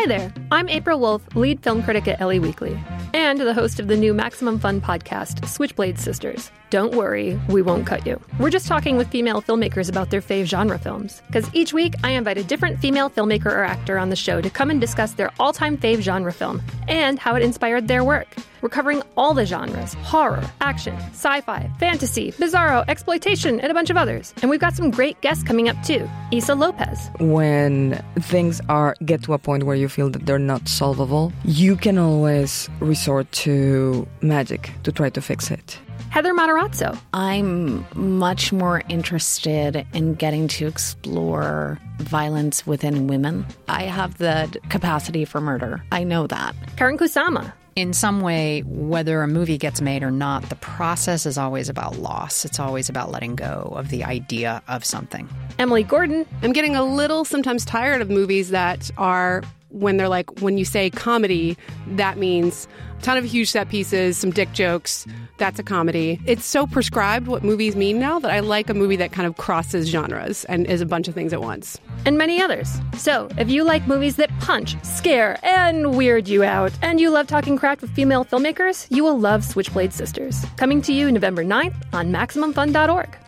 Hi there. I'm April Wolfe, lead film critic at LA Weekly, and the host of the new Maximum Fun podcast, Switchblade Sisters. Don't worry, we won't cut you. We're just talking with female filmmakers about their fave genre films. Because each week, I invite a different female filmmaker or actor on the show to come and discuss their all time fave genre film and how it inspired their work. We're covering all the genres horror, action, sci fi, fantasy, bizarro, exploitation, and a bunch of others. And we've got some great guests coming up too. Issa Lopez. When things are get to a point where you feel that they're not solvable, you can always resort to magic to try to fix it. Heather Matarazzo. I'm much more interested in getting to explore violence within women. I have the capacity for murder. I know that. Karyn Kusama. In some way, whether a movie gets made or not, the process is always about loss. It's always about letting go of the idea of something. Emily Gordon. I'm getting a little sometimes tired of movies that are when they're like when you say comedy that means a ton of huge set pieces some dick jokes. That's a comedy. It's so prescribed what movies mean now that i like a movie that kind of crosses genres and is a bunch of things at once. And many others. So if you like movies that punch scare and weird you out and you love talking craft with female filmmakers you will love switchblade sisters. Coming to you november 9th on maximumfun.org